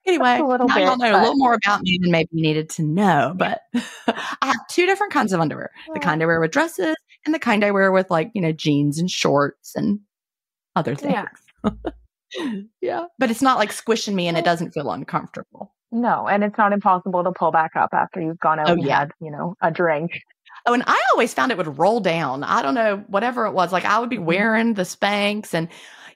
anyway, a little now bit, y'all know but... a little more about me than maybe you needed to know. But I have two different kinds of underwear: the kind I wear with dresses and the kind I wear with like, you know, jeans and shorts and other things. Yeah. yeah. But it's not like squishing me and it doesn't feel uncomfortable. No, and it's not impossible to pull back up after you've gone out oh, and yeah. had, you know, a drink. Oh, and I always found it would roll down. I don't know, whatever it was. Like I would be mm-hmm. wearing the Spanx and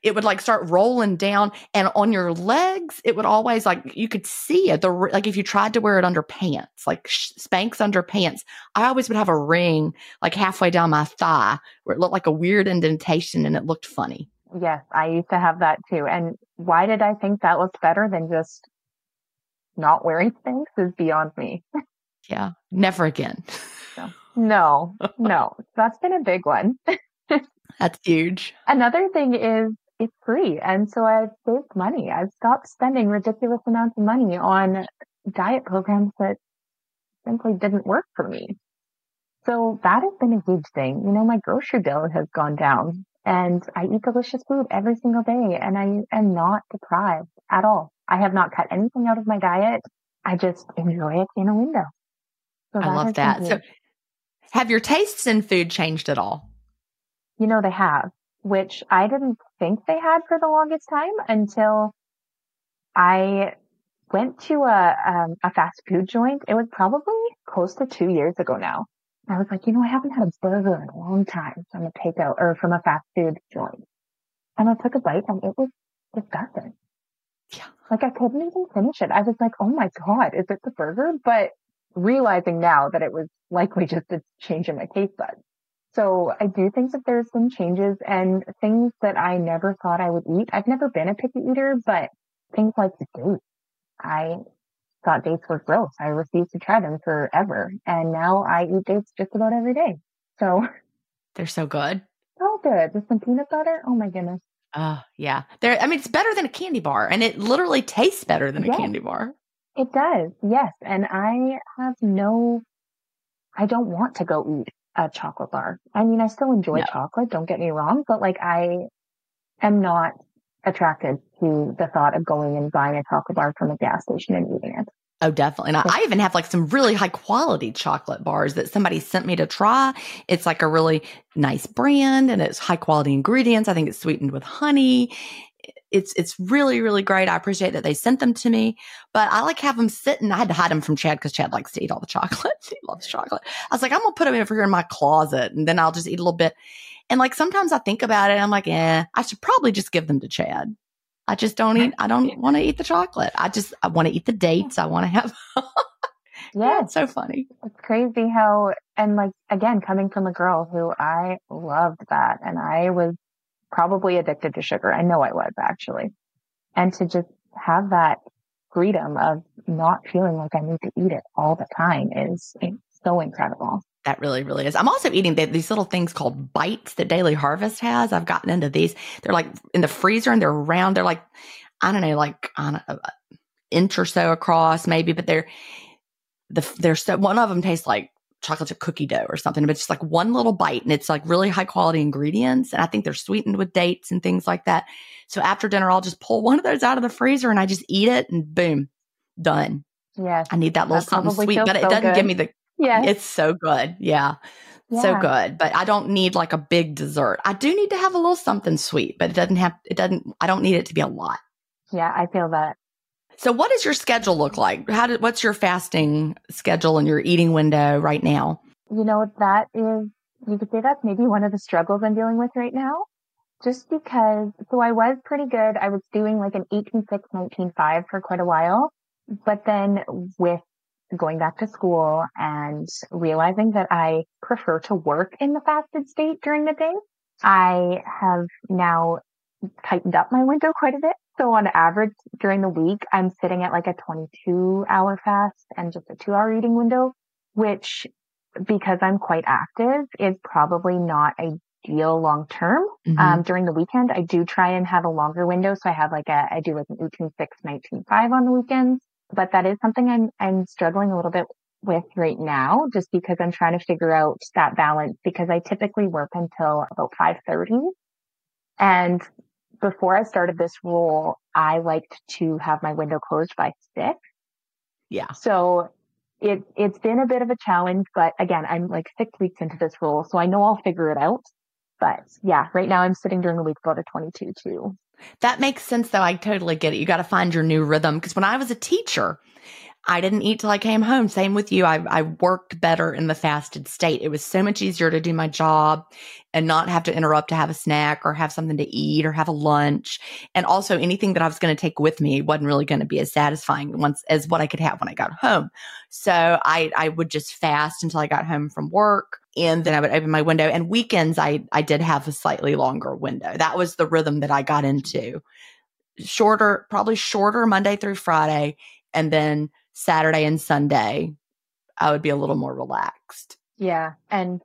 it would like start rolling down and on your legs it would always like you could see it the like if you tried to wear it under pants like spanx under pants i always would have a ring like halfway down my thigh where it looked like a weird indentation and it looked funny. Yes i used to have that too and why did i think that looked better than just not wearing Spanx is beyond me. Yeah never again. No no that's been a big one. That's huge. Another thing is it's free. And so I've saved money. I've stopped spending ridiculous amounts of money on diet programs that simply didn't work for me. So that has been a huge thing. You know, my grocery bill has gone down and I eat delicious food every single day and I am not deprived at all. I have not cut anything out of my diet. I just enjoy it in a window. So I love that. So have your tastes in food changed at all? You know, they have which I didn't think they had for the longest time until I went to a, um, a fast food joint. It was probably close to two years ago now. I was like, you know, I haven't had a burger in a long time from a takeout or from a fast food joint. And I took a bite and it was disgusting. Yeah. Like I couldn't even finish it. I was like, oh my God, is it the burger? But realizing now that it was likely just a change in my taste buds. So I do think that there's some changes and things that I never thought I would eat. I've never been a picky eater, but things like dates. I thought dates were gross. I refused to try them forever. And now I eat dates just about every day. So they're so good. So good. With some peanut butter. Oh my goodness. Oh yeah. They're, I mean, it's better than a candy bar and it literally tastes better than yes, a candy bar. It does. Yes. And I have no, I don't want to go eat a chocolate bar. I mean, I still enjoy no. chocolate, don't get me wrong, but like I am not attracted to the thought of going and buying a chocolate bar from a gas station and eating it. Oh, definitely. And I, I even have like some really high quality chocolate bars that somebody sent me to try. It's like a really nice brand and it's high quality ingredients. I think it's sweetened with honey it's it's really really great. I appreciate that they sent them to me, but I like have them sitting. I had to hide them from Chad because Chad likes to eat all the chocolate. he loves chocolate. I was like, I'm gonna put them over here in my closet, and then I'll just eat a little bit. And like sometimes I think about it, I'm like, eh, I should probably just give them to Chad. I just don't eat. I don't want to eat the chocolate. I just I want to eat the dates. I want to have. yeah, it's so funny. It's crazy how and like again coming from a girl who I loved that, and I was probably addicted to sugar. I know I was actually. And to just have that freedom of not feeling like I need to eat it all the time is so incredible. That really, really is. I'm also eating these little things called bites that Daily Harvest has. I've gotten into these. They're like in the freezer and they're round. They're like, I don't know, like on an inch or so across maybe, but they're, the, they're so, one of them tastes like chocolate chip cookie dough or something, but it's just like one little bite and it's like really high quality ingredients. And I think they're sweetened with dates and things like that. So after dinner, I'll just pull one of those out of the freezer and I just eat it and boom, done. Yeah. I need that little that something sweet, but it doesn't good. give me the, yeah, it's so good. Yeah. yeah. So good, but I don't need like a big dessert. I do need to have a little something sweet, but it doesn't have, it doesn't, I don't need it to be a lot. Yeah, I feel that. So what does your schedule look like? How did, what's your fasting schedule and your eating window right now? You know, that is, you could say that's maybe one of the struggles I'm dealing with right now. Just because, so I was pretty good. I was doing like an 18-6, 19-5 for quite a while. But then with going back to school and realizing that I prefer to work in the fasted state during the day, I have now tightened up my window quite a bit. So on average during the week, I'm sitting at like a 22 hour fast and just a two hour eating window, which because I'm quite active is probably not ideal long term. Mm-hmm. Um, during the weekend, I do try and have a longer window. So I have like a, I do like an 18, 6, 19, 5 on the weekends, but that is something I'm, I'm struggling a little bit with right now just because I'm trying to figure out that balance because I typically work until about 5:30 and before I started this role, I liked to have my window closed by six. Yeah. So it, it's been a bit of a challenge, but again, I'm like six weeks into this role, so I know I'll figure it out. But yeah, right now I'm sitting during the week about a 22 too. That makes sense though. I totally get it. You got to find your new rhythm. Cause when I was a teacher, I didn't eat till I came home. Same with you. I, I worked better in the fasted state. It was so much easier to do my job and not have to interrupt to have a snack or have something to eat or have a lunch. And also anything that I was going to take with me wasn't really going to be as satisfying once as what I could have when I got home. So I, I would just fast until I got home from work and then I would open my window and weekends I, I did have a slightly longer window. That was the rhythm that I got into shorter, probably shorter Monday through Friday and then Saturday and Sunday, I would be a little more relaxed. Yeah. And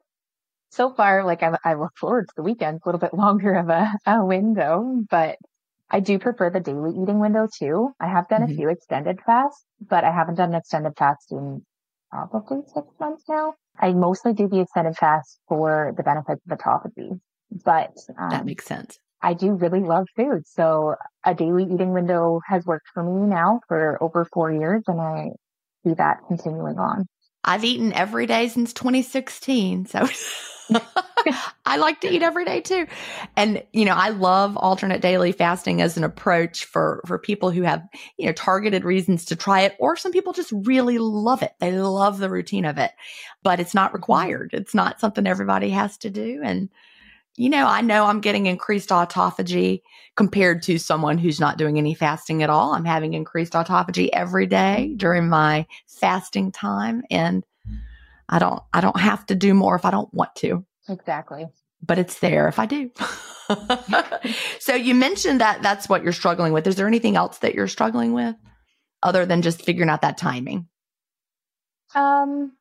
so far, like I, I look forward to the weekends, a little bit longer of a, a window, but I do prefer the daily eating window too. I have done mm-hmm. a few extended fasts, but I haven't done an extended fast in probably six months now. I mostly do the extended fast for the benefits of autophagy, but um, that makes sense. I do really love food. So a daily eating window has worked for me now for over four years and I see that continuing on. I've eaten every day since 2016. So I like to eat every day too. And, you know, I love alternate daily fasting as an approach for, for people who have, you know, targeted reasons to try it, or some people just really love it. They love the routine of it, but it's not mm-hmm. required. It's not something everybody has to do. And, you know, I know I'm getting increased autophagy compared to someone who's not doing any fasting at all. I'm having increased autophagy every day during my fasting time and I don't I don't have to do more if I don't want to. Exactly. But it's there if I do. so you mentioned that that's what you're struggling with. Is there anything else that you're struggling with other than just figuring out that timing? Um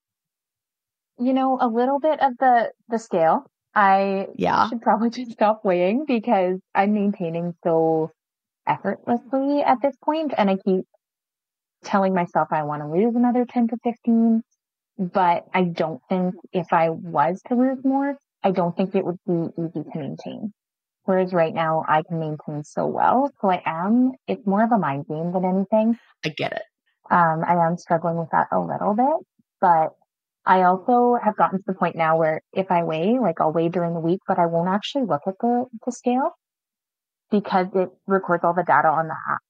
you know, a little bit of the the scale I yeah. should probably just stop weighing because I'm maintaining so effortlessly at this point and I keep telling myself I want to lose another 10 to 15, but I don't think if I was to lose more, I don't think it would be easy to maintain. Whereas right now I can maintain so well. So I am, it's more of a mind game than anything. I get it. Um, I am struggling with that a little bit, but I also have gotten to the point now where if I weigh, like I'll weigh during the week, but I won't actually look at the, the scale because it records all the data on the app.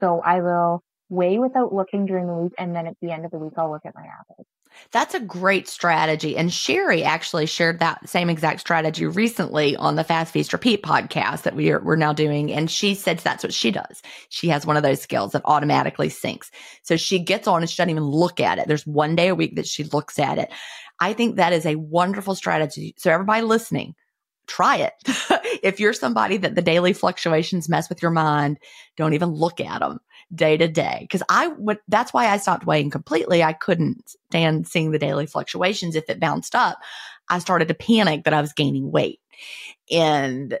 So I will weigh without looking during the week. And then at the end of the week, I'll look at my average. That's a great strategy. And Sheri actually shared that same exact strategy recently on the Fast Feast Repeat podcast that we are, we're now doing. And she said that's what she does. She has one of those skills that automatically syncs. So she gets on and she doesn't even look at it. There's one day a week that she looks at it. I think that is a wonderful strategy. So everybody listening, try it. if you're somebody that the daily fluctuations mess with your mind, don't even look at them day to day. Cause I would, that's why I stopped weighing completely. I couldn't stand seeing the daily fluctuations. If it bounced up, I started to panic that I was gaining weight. And,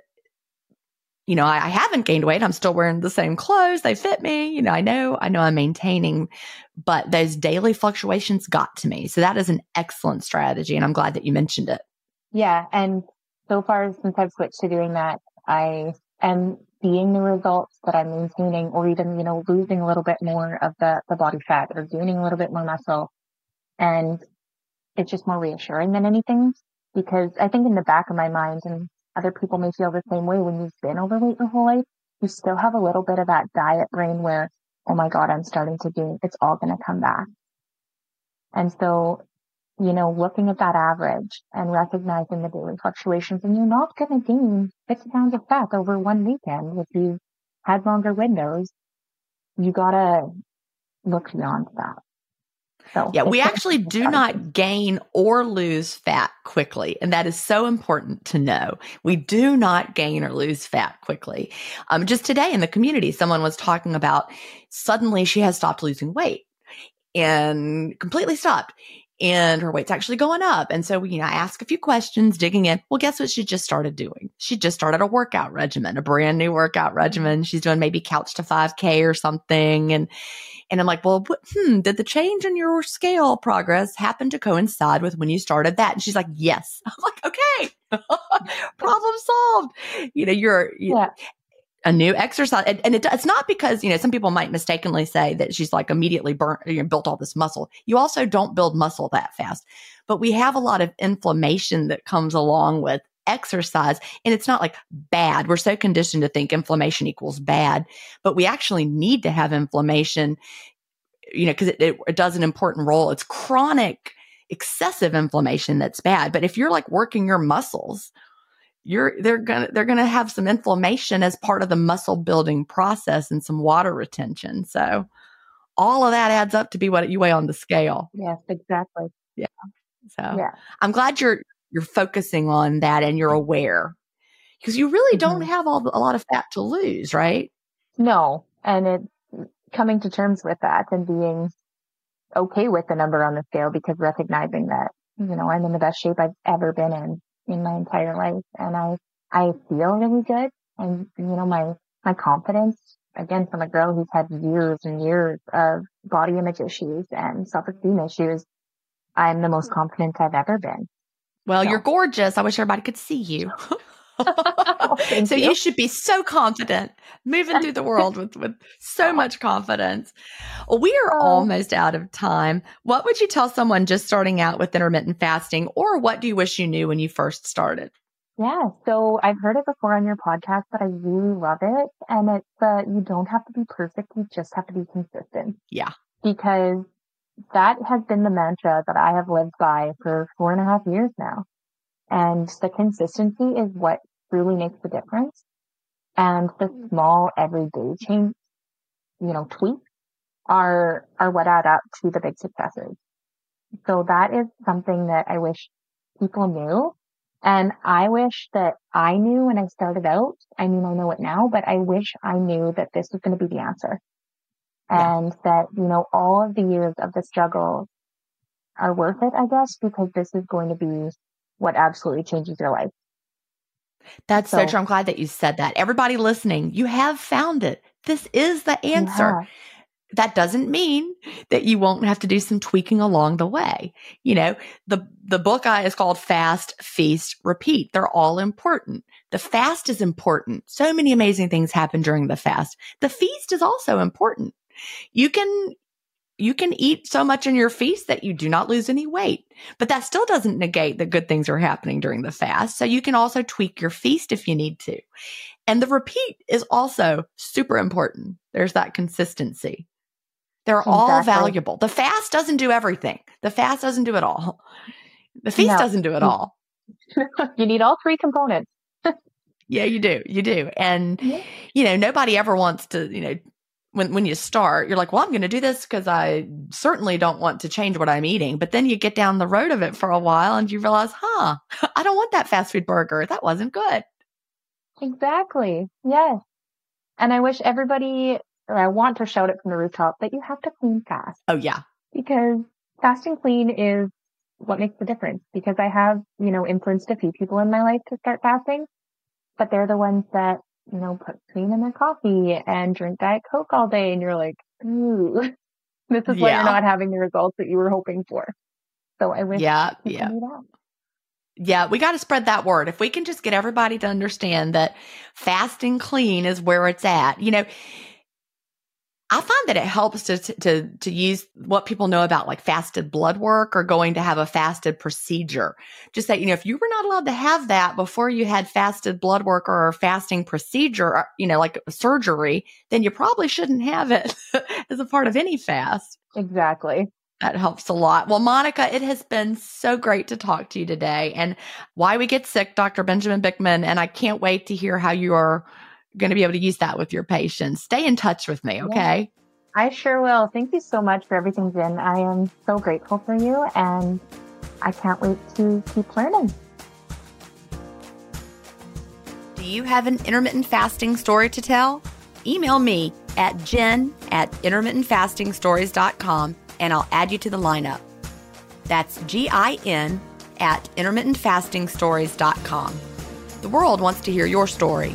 you know, I, I haven't gained weight. I'm still wearing the same clothes. They fit me. You know, I know, I know I'm maintaining, but those daily fluctuations got to me. So that is an excellent strategy. And I'm glad that you mentioned it. Yeah. And so far since I've switched to doing that, I am seeing the results that I'm maintaining or even, you know, losing a little bit more of the, the body fat or gaining a little bit more muscle. And it's just more reassuring than anything because I think in the back of my mind and other people may feel the same way when you've been overweight your whole life, you still have a little bit of that diet brain where, oh my God, I'm starting to gain, it's all going to come back. And so you know, looking at that average and recognizing the daily fluctuations and you're not going to gain six pounds of fat over one weekend if you had longer windows. You gotta look beyond that. So yeah, we actually do not gain or lose fat quickly. And that is so important to know. We do not gain or lose fat quickly. Um, just today in the community, someone was talking about suddenly she has stopped losing weight and completely stopped and her weight's actually going up. And so, you know, I ask a few questions, digging in. Well, guess what she just started doing? She just started a workout regimen, a brand new workout regimen. She's doing maybe couch to 5K or something. And, and I'm like, well, hmm, did the change in your scale progress happen to coincide with when you started that? And she's like, yes. I'm like, okay, problem solved. You know, you're, yeah a new exercise. And, and it, it's not because, you know, some people might mistakenly say that she's like immediately burnt, you know, built all this muscle. You also don't build muscle that fast, but we have a lot of inflammation that comes along with exercise. And it's not like bad. We're so conditioned to think inflammation equals bad, but we actually need to have inflammation you know, because it, it, it does an important role. It's chronic, excessive inflammation that's bad. But if you're like working your muscles, you're they're gonna they're gonna have some inflammation as part of the muscle building process and some water retention. So all of that adds up to be what you weigh on the scale. Yes, exactly. Yeah. So Yeah. I'm glad you're you're focusing on that and you're aware because you really don't Mhm. have all a lot of fat to lose, right? No, and it's coming to terms with that and being okay with the number on the scale because recognizing that, you know, I'm in the best shape I've ever been in in my entire life. And I, I feel really good. And, you know, my, my confidence, again, from a girl who's had years and years of body image issues and self-esteem issues, I'm the most confident I've ever been. Well, No. you're gorgeous. I wish everybody could see you. So you. you should be so confident moving through the world with, with so much confidence. We are Oh. almost out of time. What would you tell someone just starting out with intermittent fasting, or what do you wish you knew when you first started? Yeah, so I've heard it before on your podcast, but I really love it. And it's uh, you don't have to be perfect, you just have to be consistent. Yeah. Because that has been the mantra that I have lived by for four and a half years now. And the consistency is what really makes the difference. And the mm-hmm. small everyday change, you know, tweaks are, are what add up to the big successes. So that is something that I wish people knew. And I wish that I knew when I started out. I mean, I know it now, but I wish I knew that this was going to be the answer. Yeah. And that, you know, all of the years of the struggle are worth it, I guess, because this is going to be what absolutely changes your life. That's so, So- true. I'm glad that you said that. Everybody listening, you have found it. This is the answer. Yeah. that doesn't mean that you won't have to do some tweaking along the way. You know, the, the book I is called Fast, Feast, Repeat. They're all important. The fast is important. So many amazing things happen during the fast. The feast is also important. You can, you can eat so much in your feast that you do not lose any weight, but that still doesn't negate the good things are happening during the fast. So you can also tweak your feast if you need to. And the repeat is also super important. There's that consistency. They're all valuable. The fast doesn't do everything. The fast doesn't do it all. The feast No. doesn't do it all. you need all three components. Yeah, you do. You do. And, Yeah. you know, nobody ever wants to, you know, when, when you start, you're like, well, I'm going to do this because I certainly don't want to change what I'm eating. But then you get down the road of it for a while and you realize, huh, I don't want that fast food burger. That wasn't good. Exactly. Yes. And I wish everybody, or I want to shout it from the rooftop that you have to clean fast. Oh, yeah. because fasting clean is what makes the difference because I have, you know, influenced a few people in my life to start fasting, but they're the ones that, you know, put cream in their coffee and drink Diet Coke all day. And you're like, ooh, this is why Yeah. you're not having the results that you were hoping for. So I wish Yeah. Yeah. Yeah, we got to spread that word. If we can just get everybody to understand that fasting clean is where it's at. You know, I find that it helps to to to use what people know about like fasted blood work or going to have a fasted procedure. Just that you know, if you were not allowed to have that before you had fasted blood work or a fasting procedure, or, you know, like surgery, then you probably shouldn't have it as a part of any fast. Exactly. That helps a lot. Well, Monica, it has been so great to talk to you today. And why we get sick, Dr. Benjamin Bikman. And I can't wait to hear how you are going to be able to use that with your patients. Stay in touch with me, okay? I sure will. Thank you so much for everything, Gin. I am so grateful for you and I can't wait to keep learning. Do you have an intermittent fasting story to tell? Email me at gin at intermittentfastingstories.com and I'll add you to the lineup. That's G I N at intermittentfastingstories.com. The world wants to hear your story.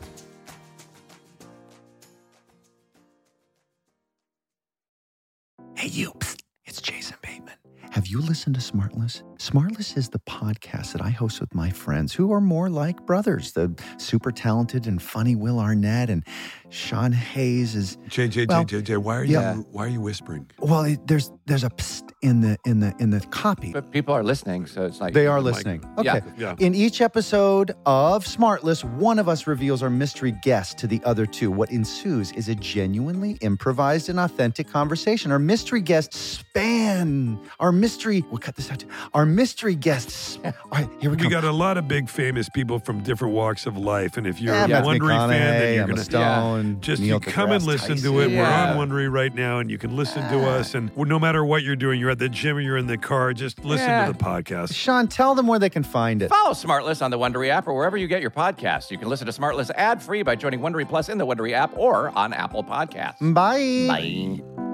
You listened to Smartless? Smartless is the podcast that I host with my friends who are more like brothers. The super talented and funny Will Arnett and Sean Hayes is JJ, Well, JJ, why are yeah. you why are you whispering? well. It, there's there's a psst in the in the in the copy. But people are listening, so it's like They are listening. Yeah. Okay. Yeah. In each episode of Smartless, one of us reveals our mystery guest to the other two. What ensues is a genuinely improvised and authentic conversation. Our mystery guests span our mystery. We'll cut this out. Too. Our mystery guests. All right, here we go. We got a lot of big famous people from different walks of life, and if you're Yeah, a Matthew Wondery fan, then you're Emma gonna Stone, just Neil you come and deGrasse listen to it. Yeah. We're on Wondery right now, and you can listen to ah. us. And no matter what you're doing, you're at the gym or you're in the car, just listen Yeah. to the podcast. Sean, tell them where they can find it. Follow Smartless on the Wondery app or wherever you get your podcasts. You can listen to Smartless ad free by joining Wondery Plus in the Wondery app or on Apple Podcasts. Bye. Bye.